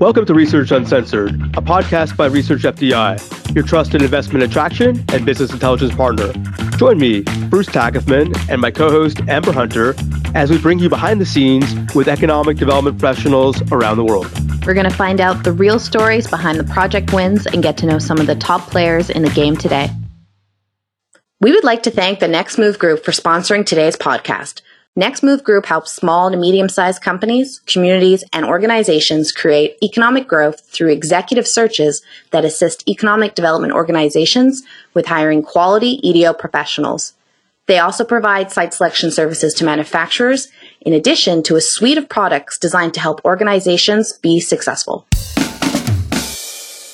Welcome to Research Uncensored, a podcast by Research FDI, your trusted investment attraction and business intelligence partner. Join me, Bruce Tackefman, and my co host, Amber Hunter, as we bring you behind the scenes with economic development professionals around the world. We're going to find out the real stories behind the project wins and get to know some of the top players in the game today. We would like to thank the Next Move Group for sponsoring today's podcast. Next Move Group helps small to medium sized companies, communities, and organizations create economic growth through executive searches that assist economic development organizations with hiring quality EDO professionals. They also provide site selection services to manufacturers, in addition to a suite of products designed to help organizations be successful.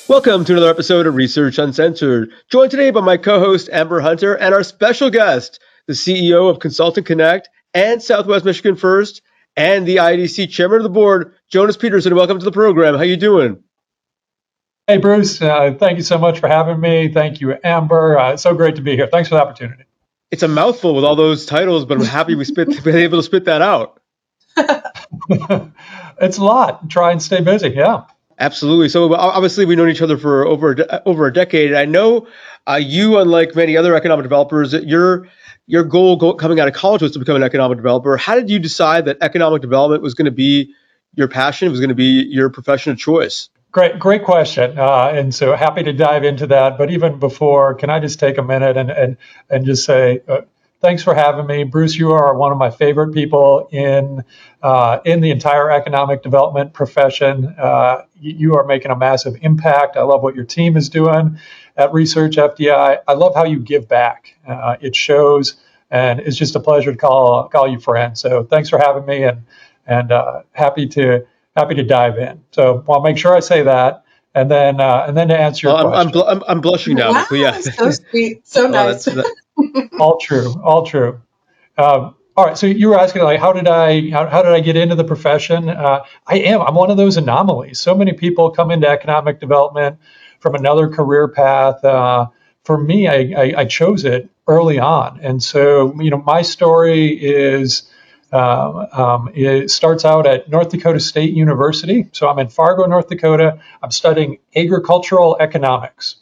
Welcome to another episode of Research Uncensored. Joined today by my co host, Amber Hunter, and our special guest, the CEO of Consultant Connect and Southwest Michigan First, and the IEDC Chairman of the Board, Jonas Peterson. Welcome to the program. How you doing? Hey, Bruce. Uh, thank you so much for having me. Thank you, Amber. Uh, so great to be here. Thanks for the opportunity. It's a mouthful with all those titles, but I'm happy we spit been able to spit that out. it's a lot. Try and stay busy. Yeah. Absolutely. So obviously we've known each other for over over a decade. I know uh, you, unlike many other economic developers, you're your goal go, coming out of college was to become an economic developer. How did you decide that economic development was going to be your passion? Was going to be your profession of choice? Great, great question. Uh, and so happy to dive into that. But even before, can I just take a minute and and and just say uh, thanks for having me, Bruce. You are one of my favorite people in uh, in the entire economic development profession. Uh, you are making a massive impact. I love what your team is doing at Research FDI. I love how you give back. Uh, it shows, and it's just a pleasure to call call you friend. So thanks for having me, and and uh, happy to happy to dive in. So I'll make sure I say that, and then uh, and then to answer your well, question. I'm, bl- I'm, I'm, blushing now. Wow, yeah. so sweet, so nice. All true, all true. Um, all right, so you were asking like, how did I how, how did I get into the profession? Uh, I am. I'm one of those anomalies. So many people come into economic development from another career path. Uh, for me, I, I, I, chose it early on, and so you know my story is. Uh, um, it starts out at North Dakota State University. So I'm in Fargo, North Dakota. I'm studying agricultural economics.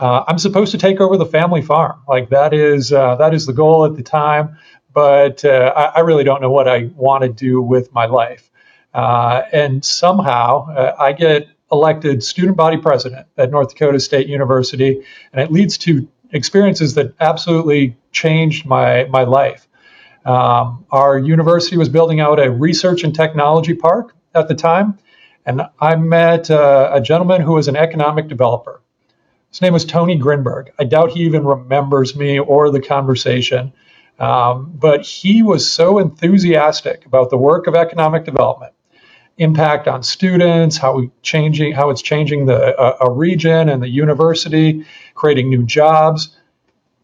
Uh, I'm supposed to take over the family farm. Like that is uh, that is the goal at the time. But uh, I, I, really don't know what I want to do with my life. Uh, and somehow uh, I get elected student body president at North Dakota State University, and it leads to experiences that absolutely changed my my life. Um, our university was building out a research and technology park at the time, and I met uh, a gentleman who was an economic developer. His name was Tony Grinberg. I doubt he even remembers me or the conversation, um, but he was so enthusiastic about the work of economic development impact on students, how changing how it's changing the uh, a region and the university, creating new jobs.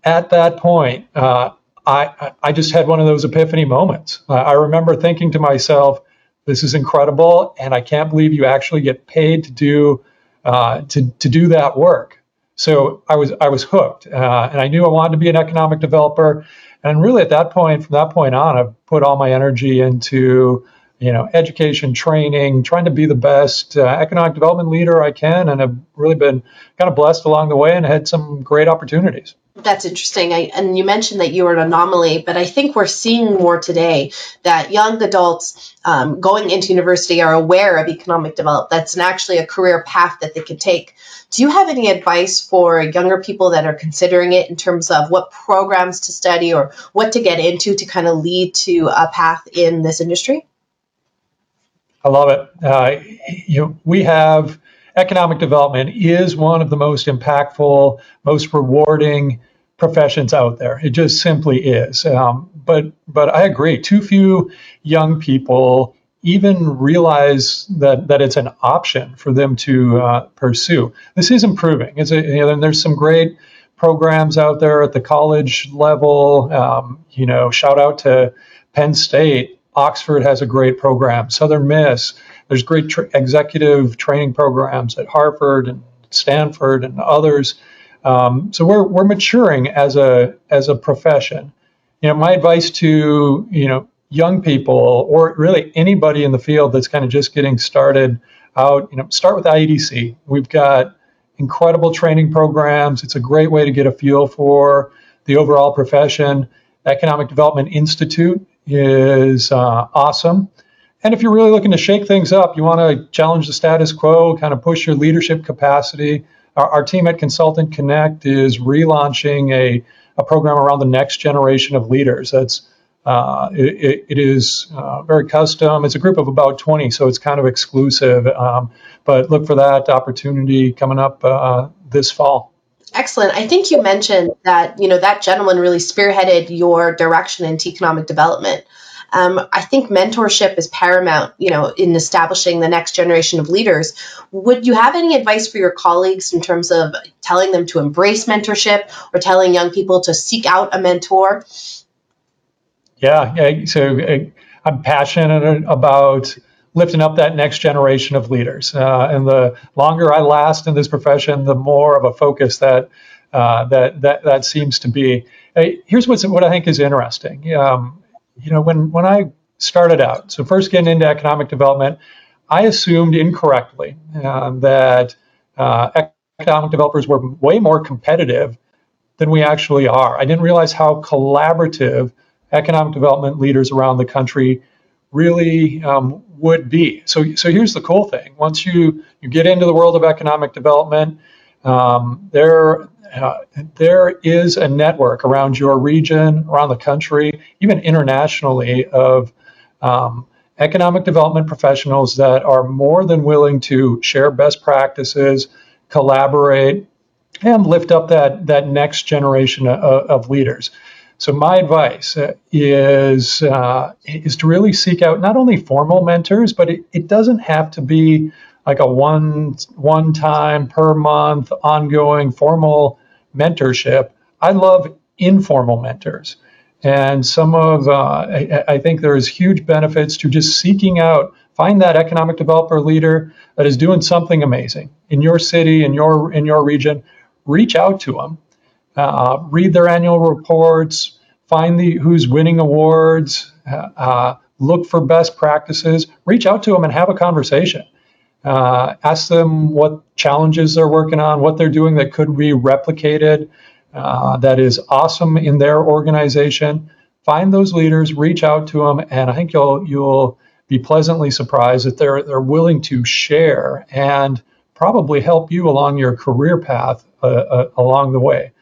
At that point, uh, I I just had one of those epiphany moments. Uh, I remember thinking to myself, "This is incredible, and I can't believe you actually get paid to do uh, to to do that work." So I was I was hooked, uh, and I knew I wanted to be an economic developer. And really, at that point, from that point on, I've put all my energy into you know, education, training, trying to be the best uh, economic development leader I can, and have really been kind of blessed along the way and had some great opportunities. That's interesting. I, and you mentioned that you were an anomaly, but I think we're seeing more today that young adults um, going into university are aware of economic development. That's an, actually a career path that they can take. Do you have any advice for younger people that are considering it in terms of what programs to study or what to get into to kind of lead to a path in this industry? I love it. Uh, you, we have economic development is one of the most impactful, most rewarding professions out there. It just simply is. Um, but but I agree. Too few young people even realize that that it's an option for them to uh, pursue. This is improving. It's a, you know, there's some great programs out there at the college level. Um, you know, shout out to Penn State Oxford has a great program. Southern Miss, there's great tra- executive training programs at Harvard and Stanford and others. Um, so we're we're maturing as a as a profession. You know, my advice to you know young people or really anybody in the field that's kind of just getting started out, you know, start with IEDC. We've got incredible training programs. It's a great way to get a feel for the overall profession. Economic Development Institute is uh, awesome. And if you're really looking to shake things up, you want to challenge the status quo, kind of push your leadership capacity. Our, our team at Consultant Connect is relaunching a, a program around the next generation of leaders. That's uh, it, it is uh, very custom. It's a group of about 20, so it's kind of exclusive. Um, but look for that opportunity coming up uh, this fall. Excellent. I think you mentioned that you know that gentleman really spearheaded your direction into economic development. Um, I think mentorship is paramount, you know, in establishing the next generation of leaders. Would you have any advice for your colleagues in terms of telling them to embrace mentorship or telling young people to seek out a mentor? Yeah, so I'm passionate about lifting up that next generation of leaders. Uh, and the longer I last in this profession, the more of a focus that uh, that that that seems to be. here's what's what I think is interesting. Um, you know, when when I started out, so first getting into economic development, I assumed incorrectly uh, that uh, economic developers were way more competitive than we actually are. I didn't realize how collaborative economic development leaders around the country really um, would be. So, so here's the cool thing: once you you get into the world of economic development, um, there uh, there is a network around your region, around the country, even internationally, of um, economic development professionals that are more than willing to share best practices, collaborate, and lift up that that next generation of, of leaders. So my advice uh, is uh, is to really seek out not only formal mentors, but it, it doesn't have to be like a one one time per month ongoing formal mentorship. I love informal mentors, and some of uh, I, I think there is huge benefits to just seeking out find that economic developer leader that is doing something amazing in your city in your in your region. Reach out to them uh, read their annual reports, find the who's winning awards, uh, look for best practices, reach out to them and have a conversation. Uh, ask them what challenges they're working on, what they're doing that could be replicated, uh, that is awesome in their organization. Find those leaders, reach out to them, and I think you'll you'll be pleasantly surprised that they're they're willing to share and probably help you along your career path uh, uh, along the way.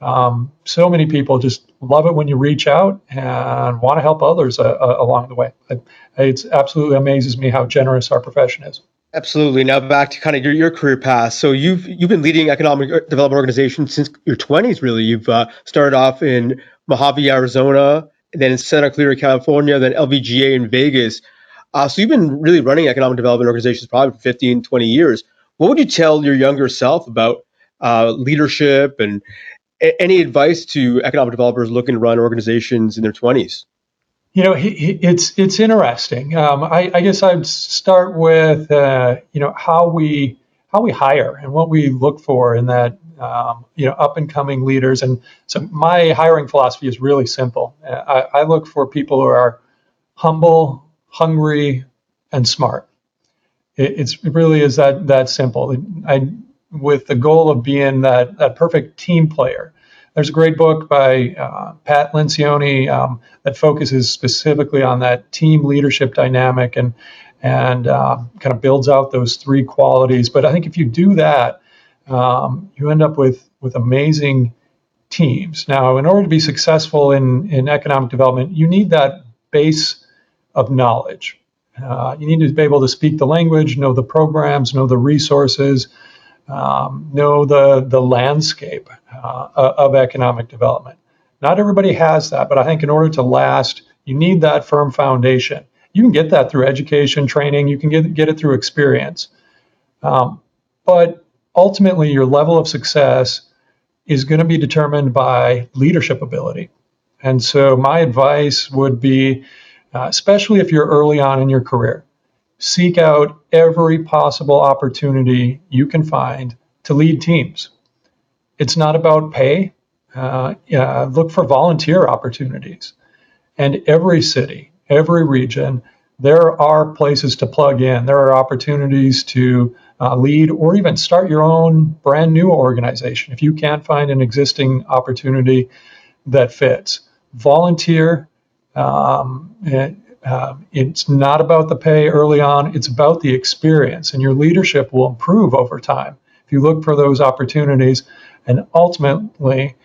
Um, so many people just love it when you reach out and want to help others uh, uh, along the way. It, it absolutely amazes me how generous our profession is. Absolutely. Now back to kind of your, your career path. So you've you've been leading economic development organizations since your 20s. Really, you've uh, started off in Mohave, Arizona, then in Santa Clara, California, then LVGA in Vegas. Uh, so you've been really running economic development organizations probably for 15, 20 years. What would you tell your younger self about uh, leadership and any advice to economic developers looking to run organizations in their 20s? You know, it's it's interesting. Um, I, I, guess I'd start with uh, you know how we how we hire and what we look for in that um, you know up and coming leaders. And so my hiring philosophy is really simple. I, I look for people who are humble, hungry, and smart. It, it's, it really is that that simple. I with the goal of being that, that perfect team player. There's a great book by uh, Pat Lencioni um, that focuses specifically on that team leadership dynamic and and uh, kind of builds out those three qualities. But I think if you do that, um, you end up with with amazing teams. Now, in order to be successful in in economic development, you need that base of knowledge. Uh, you need to be able to speak the language, know the programs, know the resources, um, know the, the landscape uh, of economic development. Not everybody has that, but I think in order to last, you need that firm foundation. You can get that through education, training, you can get, get it through experience. Um, but ultimately, your level of success is going to be determined by leadership ability. And so, my advice would be, uh, especially if you're early on in your career, seek out every possible opportunity you can find to lead teams. It's not about pay. Uh, yeah, look for volunteer opportunities. And every city, every region, there are places to plug in. There are opportunities to uh, lead or even start your own brand new organization if you can't find an existing opportunity that fits. Volunteer. Um, uh, it's not about the pay early on, it's about the experience, and your leadership will improve over time if you look for those opportunities. And ultimately,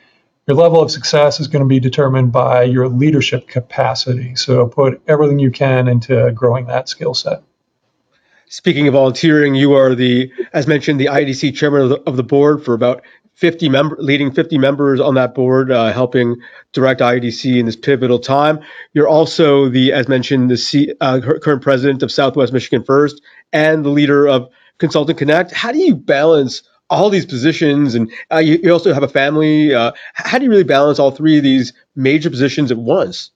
your level of success is going to be determined by your leadership capacity. So put everything you can into growing that skill set. Speaking of volunteering, you are the, as mentioned, the IEDC chairman of the, of the board for about 50 member, leading 50 members on that board, uh, helping direct IEDC in this pivotal time. You're also the, as mentioned, the C, uh, current president of Southwest Michigan First and the leader of Consultant Connect. How do you balance all these positions, and uh, you, you, also have a family. Uh, how do you really balance all three of these major positions at once?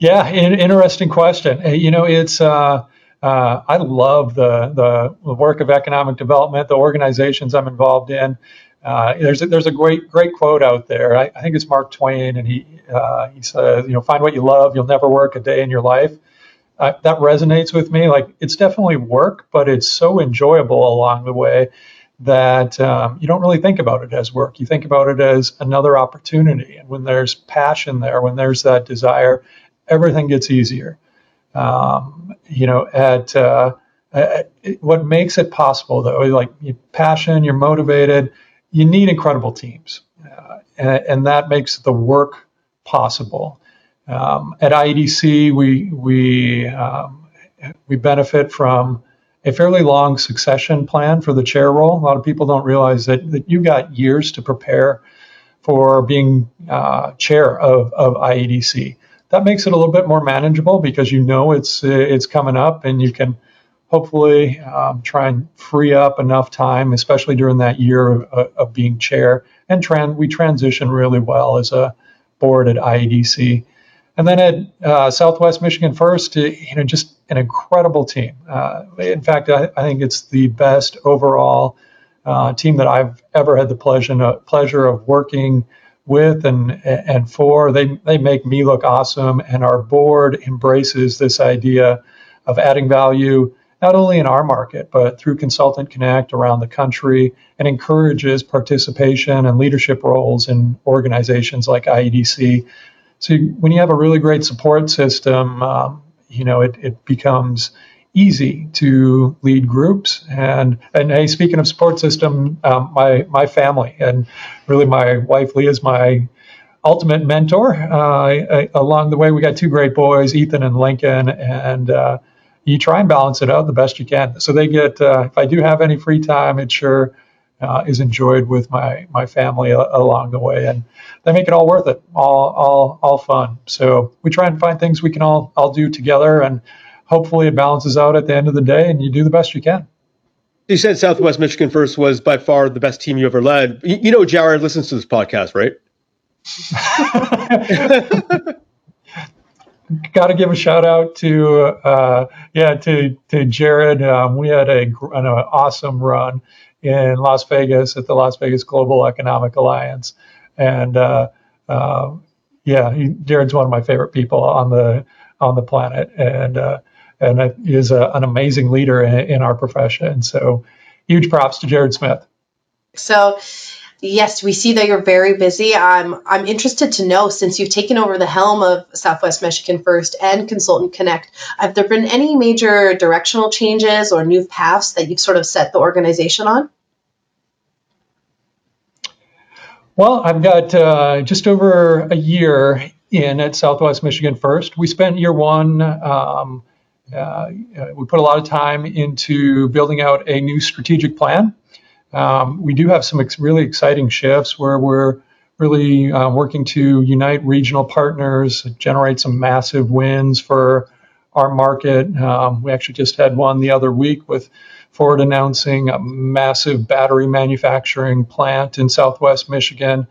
Yeah, interesting question. You know, it's uh, uh, I love the, the work of economic development, the organizations I'm involved in. Uh, there's a, there's a great great quote out there. I, I think it's Mark Twain, and he uh, he says, you know, find what you love. You'll never work a day in your life. that resonates with me. Like it's definitely work, but it's so enjoyable along the way that um, you don't really think about it as work. You think about it as another opportunity. And when there's passion there, when there's that desire, everything gets easier. Um, you know, at, uh, at, what makes it possible though, like passion, you're motivated, you need incredible teams, uh, and, and, that makes the work possible. Um, at IEDC, we we um, we benefit from a fairly long succession plan for the chair role. A lot of people don't realize that, that you got years to prepare for being uh, chair of, of IEDC. That makes it a little bit more manageable because you know it's it's coming up and you can hopefully um, try and free up enough time, especially during that year of, of being chair. And we transition really well as a board at IEDC. And then at uh, Southwest Michigan First, you know, just an incredible team. Uh, in fact, I, I, think it's the best overall uh, team that I've ever had the pleasure pleasure of working with and and for. They they make me look awesome, and our board embraces this idea of adding value not only in our market but through Consultant Connect around the country, and encourages participation and leadership roles in organizations like IEDC so when you have a really great support system, um, you know, it, it becomes easy to lead groups. And and hey, speaking of support system, um, my my family and really my wife Leah is my ultimate mentor. Uh, I, along the way, we got two great boys, Ethan and Lincoln, and uh, you try and balance it out the best you can. So they get. Uh, if I do have any free time, it sure uh, is enjoyed with my my family along the way, and they make it all worth it, all all all fun. So we try and find things we can all all do together, and hopefully it balances out at the end of the day, and you do the best you can. You said Southwest Michigan First was by far the best team you ever led. You know, Jared listens to this podcast, right? Got to give a shout out to uh, yeah to to Jared. Um, we had a an awesome run in Las Vegas at the Las Vegas Global Economic Alliance, and uh, uh, yeah, he, Jared's one of my favorite people on the on the planet, and uh, and is a, an amazing leader in, in our profession. So, huge props to Jared Smith. So, yes, we see that you're very busy. I'm I'm interested to know since you've taken over the helm of Southwest Michigan First and Consultant Connect, have there been any major directional changes or new paths that you've sort of set the organization on? Well, I've got uh, just over a year in at Southwest Michigan First. We spent year one. Um, uh, we put a lot of time into building out a new strategic plan. Um, we do have some ex- really exciting shifts where we're really uh, working to unite regional partners, generate some massive wins for our market. Um, we actually just had one the other week with Ford announcing a massive battery manufacturing plant in Southwest Michigan.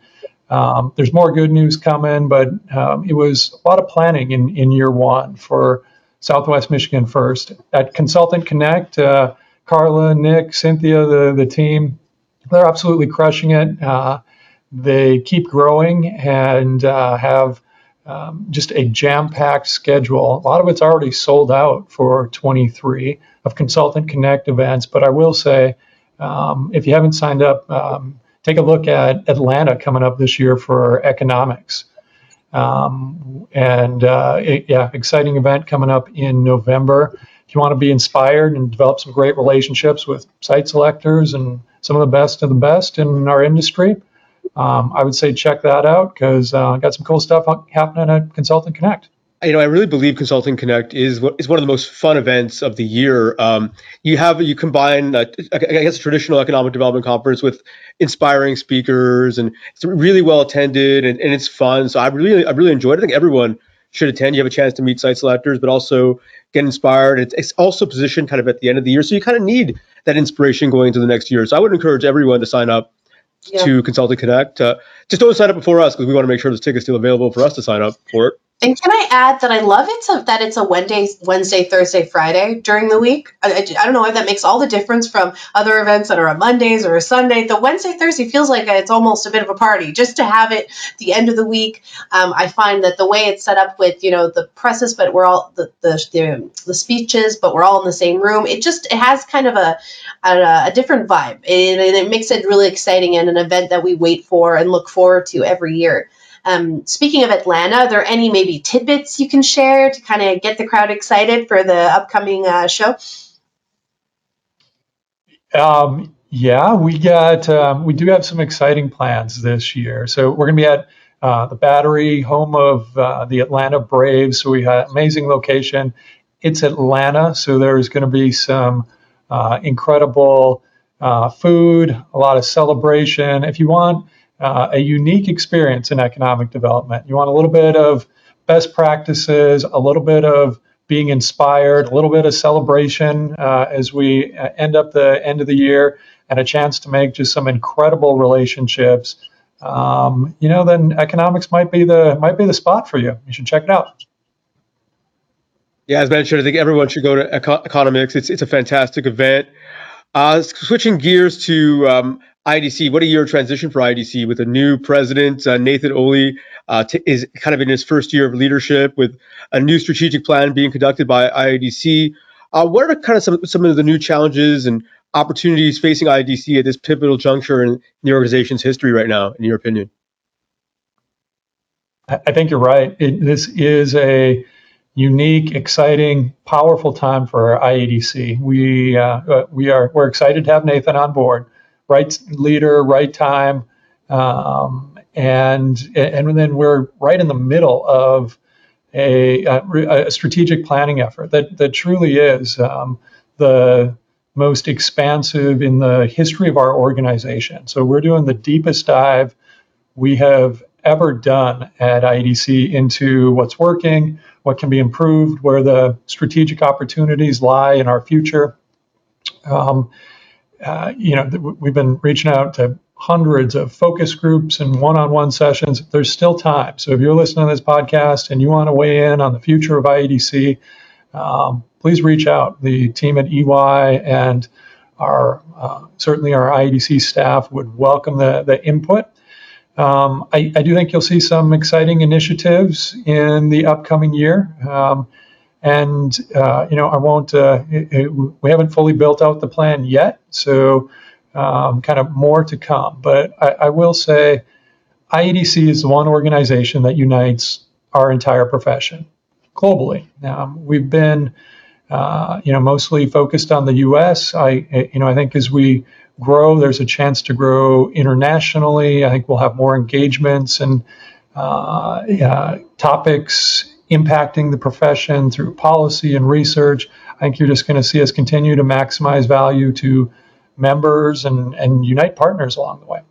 Um, there's more good news coming, but um, it was a lot of planning in, in year one for Southwest Michigan first. At Consultant Connect, uh, Carla, Nick, Cynthia, the, the team, they're absolutely crushing it. Uh, they keep growing and uh, have um, just a jam-packed schedule. A lot of it's already sold out for 23 of Consultant Connect events, but I will say, um, if you haven't signed up, um, take a look at Atlanta coming up this year for Economix. Um, and uh, it, yeah, exciting event coming up in November. You want to be inspired and develop some great relationships with site selectors and some of the best of the best in our industry, um, I would say check that out because uh, got some cool stuff happening at Consultant Connect you know, I really believe Consulting Connect is what is one of the most fun events of the year. Um, you have you combine, uh, I guess, a traditional economic development conference with inspiring speakers, and it's really well attended and, and it's fun. So I really, I really enjoyed. it. I think everyone should attend. You have a chance to meet site selectors, but also get inspired. It's, it's also positioned kind of at the end of the year, so you kind of need that inspiration going into the next year. So I would encourage everyone to sign up yeah. to Consulting Connect. Uh, just don't sign up before us because we want to make sure this ticket's still available for us to sign up for it. And can I add that I love it so that it's a Wednesday, Wednesday, Thursday, Friday during the week. I, I, I, don't know if that makes all the difference from other events that are on Mondays or a Sunday. The Wednesday, Thursday feels like it's almost a bit of a party just to have it the end of the week. Um, I find that the way it's set up with you know the presses, but we're all the the, the, the speeches, but we're all in the same room. It just it has kind of a a, a different vibe, and, and it makes it really exciting and an event that we wait for and look forward to every year. Um, speaking of Atlanta, are there any maybe tidbits you can share to kind of get the crowd excited for the upcoming uh, show? Um, yeah, we got um, we do have some exciting plans this year. So we're going to be at uh, the Battery, home of uh, the Atlanta Braves. So we have amazing location. It's Atlanta, so there's going to be some uh, incredible uh, food, a lot of celebration. If you want uh, a unique experience in economic development. You want a little bit of best practices, a little bit of being inspired, a little bit of celebration uh, as we uh, end up the end of the year, and a chance to make just some incredible relationships. Um, you know, then Economix might be the might be the spot for you. You should check it out. Yeah, as mentioned, I think everyone should go to Eco- Economix. It's it's a fantastic event. Uh, switching gears to um, IEDC, what a year of transition for IEDC with a new president, uh, Nathan Ohle, uh, t- is kind of in his first year of leadership with a new strategic plan being conducted by IEDC. Uh, what are kind of some, some of the new challenges and opportunities facing IDC at this pivotal juncture in the organization's history right now, in your opinion? I think you're right. It, this is a unique, exciting, powerful time for IEDC. We uh, uh, we are we're excited to have Nathan on board right leader, right time, um, and and then we're right in the middle of a, a, a strategic planning effort that that truly is um, the most expansive in the history of our organization. So we're doing the deepest dive we have ever done at IEDC into what's working, what can be improved, where the strategic opportunities lie in our future. Um, uh, you know, we've been reaching out to hundreds of focus groups and one-on-one sessions. There's still time. So if you're listening to this podcast and you want to weigh in on the future of IEDC, um, please reach out. The team at EY and our uh, certainly our IEDC staff would welcome the, the input. Um, I, I, do think you'll see some exciting initiatives in the upcoming year. Um, and uh, you know, I won't. Uh, it, it, we haven't fully built out the plan yet, so um, kind of more to come. But I, I will say, IEDC is the one organization that unites our entire profession globally. Um, we've been, uh, you know, mostly focused on the U.S. I, you know, I think as we grow, there's a chance to grow internationally. I think we'll have more engagements and uh, topics impacting the profession through policy and research. I think you're just going to see us continue to maximize value to members and, and unite partners along the way.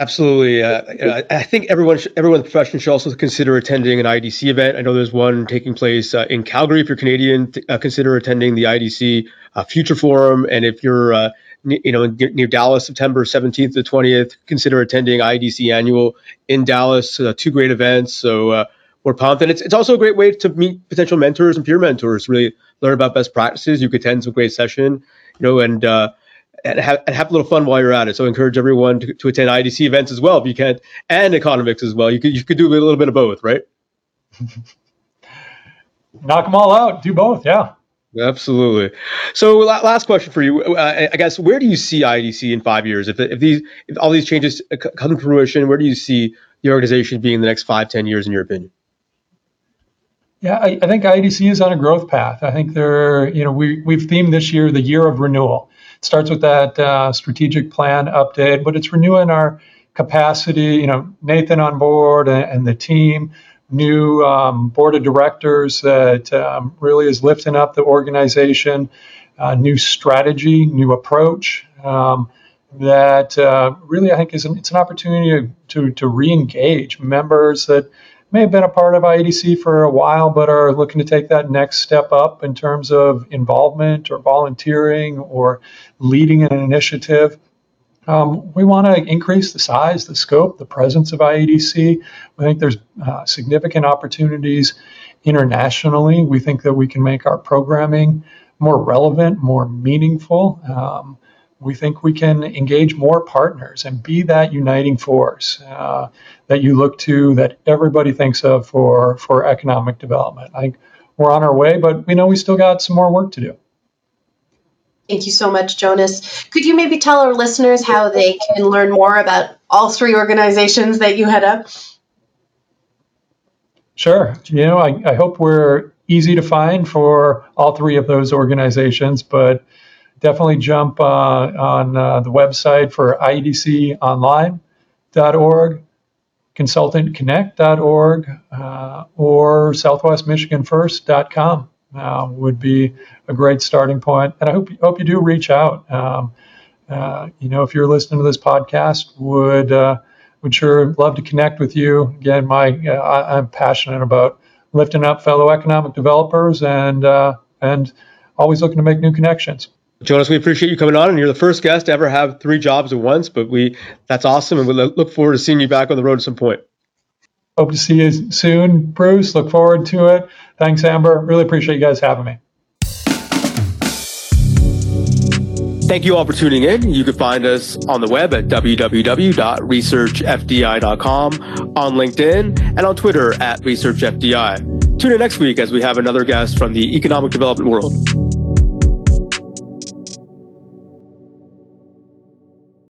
Absolutely. Uh, I think everyone, everyone in the profession should also consider attending an IEDC event. I know there's one taking place uh, in Calgary. If you're Canadian, uh, consider attending the IEDC uh, Future Forum. And if you're, uh, you know, near Dallas, September 17th to 20th, consider attending IEDC Annual in Dallas. Uh, two great events. So we're pumped. And it's, it's also a great way to meet potential mentors and peer mentors, really learn about best practices. You could attend some great session, you know, and, uh, and have, and have a little fun while you're at it. So I encourage everyone to, to attend IEDC events as well if you can, and Economix as well. You could you could do a little bit of both, right? Knock them all out. Do both. Yeah. Absolutely. So, last question for you. Uh, I guess where do you see IEDC in five years? If, if these, if all these changes come to fruition, where do you see the organization being in the next five, ten years, in your opinion? Yeah, I, I, think IEDC is on a growth path. I think there, you know, we we've themed this year the year of renewal. It starts with that uh, strategic plan update, but it's renewing our capacity. You know, Nathan on board and, and the team new um, board of directors that um, really is lifting up the organization, uh, new strategy, new approach. Um, that uh, really, I think, is an, it's an opportunity to, to re-engage members that may have been a part of IEDC for a while, but are looking to take that next step up in terms of involvement or volunteering or leading an initiative. Um, we want to increase the size, the scope, the presence of IEDC. We think there's uh, significant opportunities internationally. We think that we can make our programming more relevant, more meaningful. Um, we think we can engage more partners and be that uniting force uh, that you look to, that everybody thinks of for, for economic development. I think we're on our way, but we know we still got some more work to do. Thank you so much, Jonas. Could you maybe tell our listeners how they can learn more about all three organizations that you head up? Sure. You know, I, I hope we're easy to find for all three of those organizations, but definitely jump uh, on uh, the website for iedconline.org, consultantconnect.org, uh, or southwestmichiganfirst.com uh, would be a great starting point. And I hope hope you do reach out. Um, uh, you know, if you're listening to this podcast, would uh, would sure love to connect with you. Again, my uh, I, am passionate about lifting up fellow economic developers and and always looking to make new connections. Jonas, we appreciate you coming on, and you're the first guest to ever have three jobs at once. But we that's awesome, and we look forward to seeing you back on the road at some point. Hope to see you soon, Bruce. Look forward to it. Thanks, Amber. Really appreciate you guys having me. Thank you all for tuning in. You can find us on the web at www.researchfdi.com, on LinkedIn, and on Twitter at ResearchFDI. Tune in next week as we have another guest from the economic development world.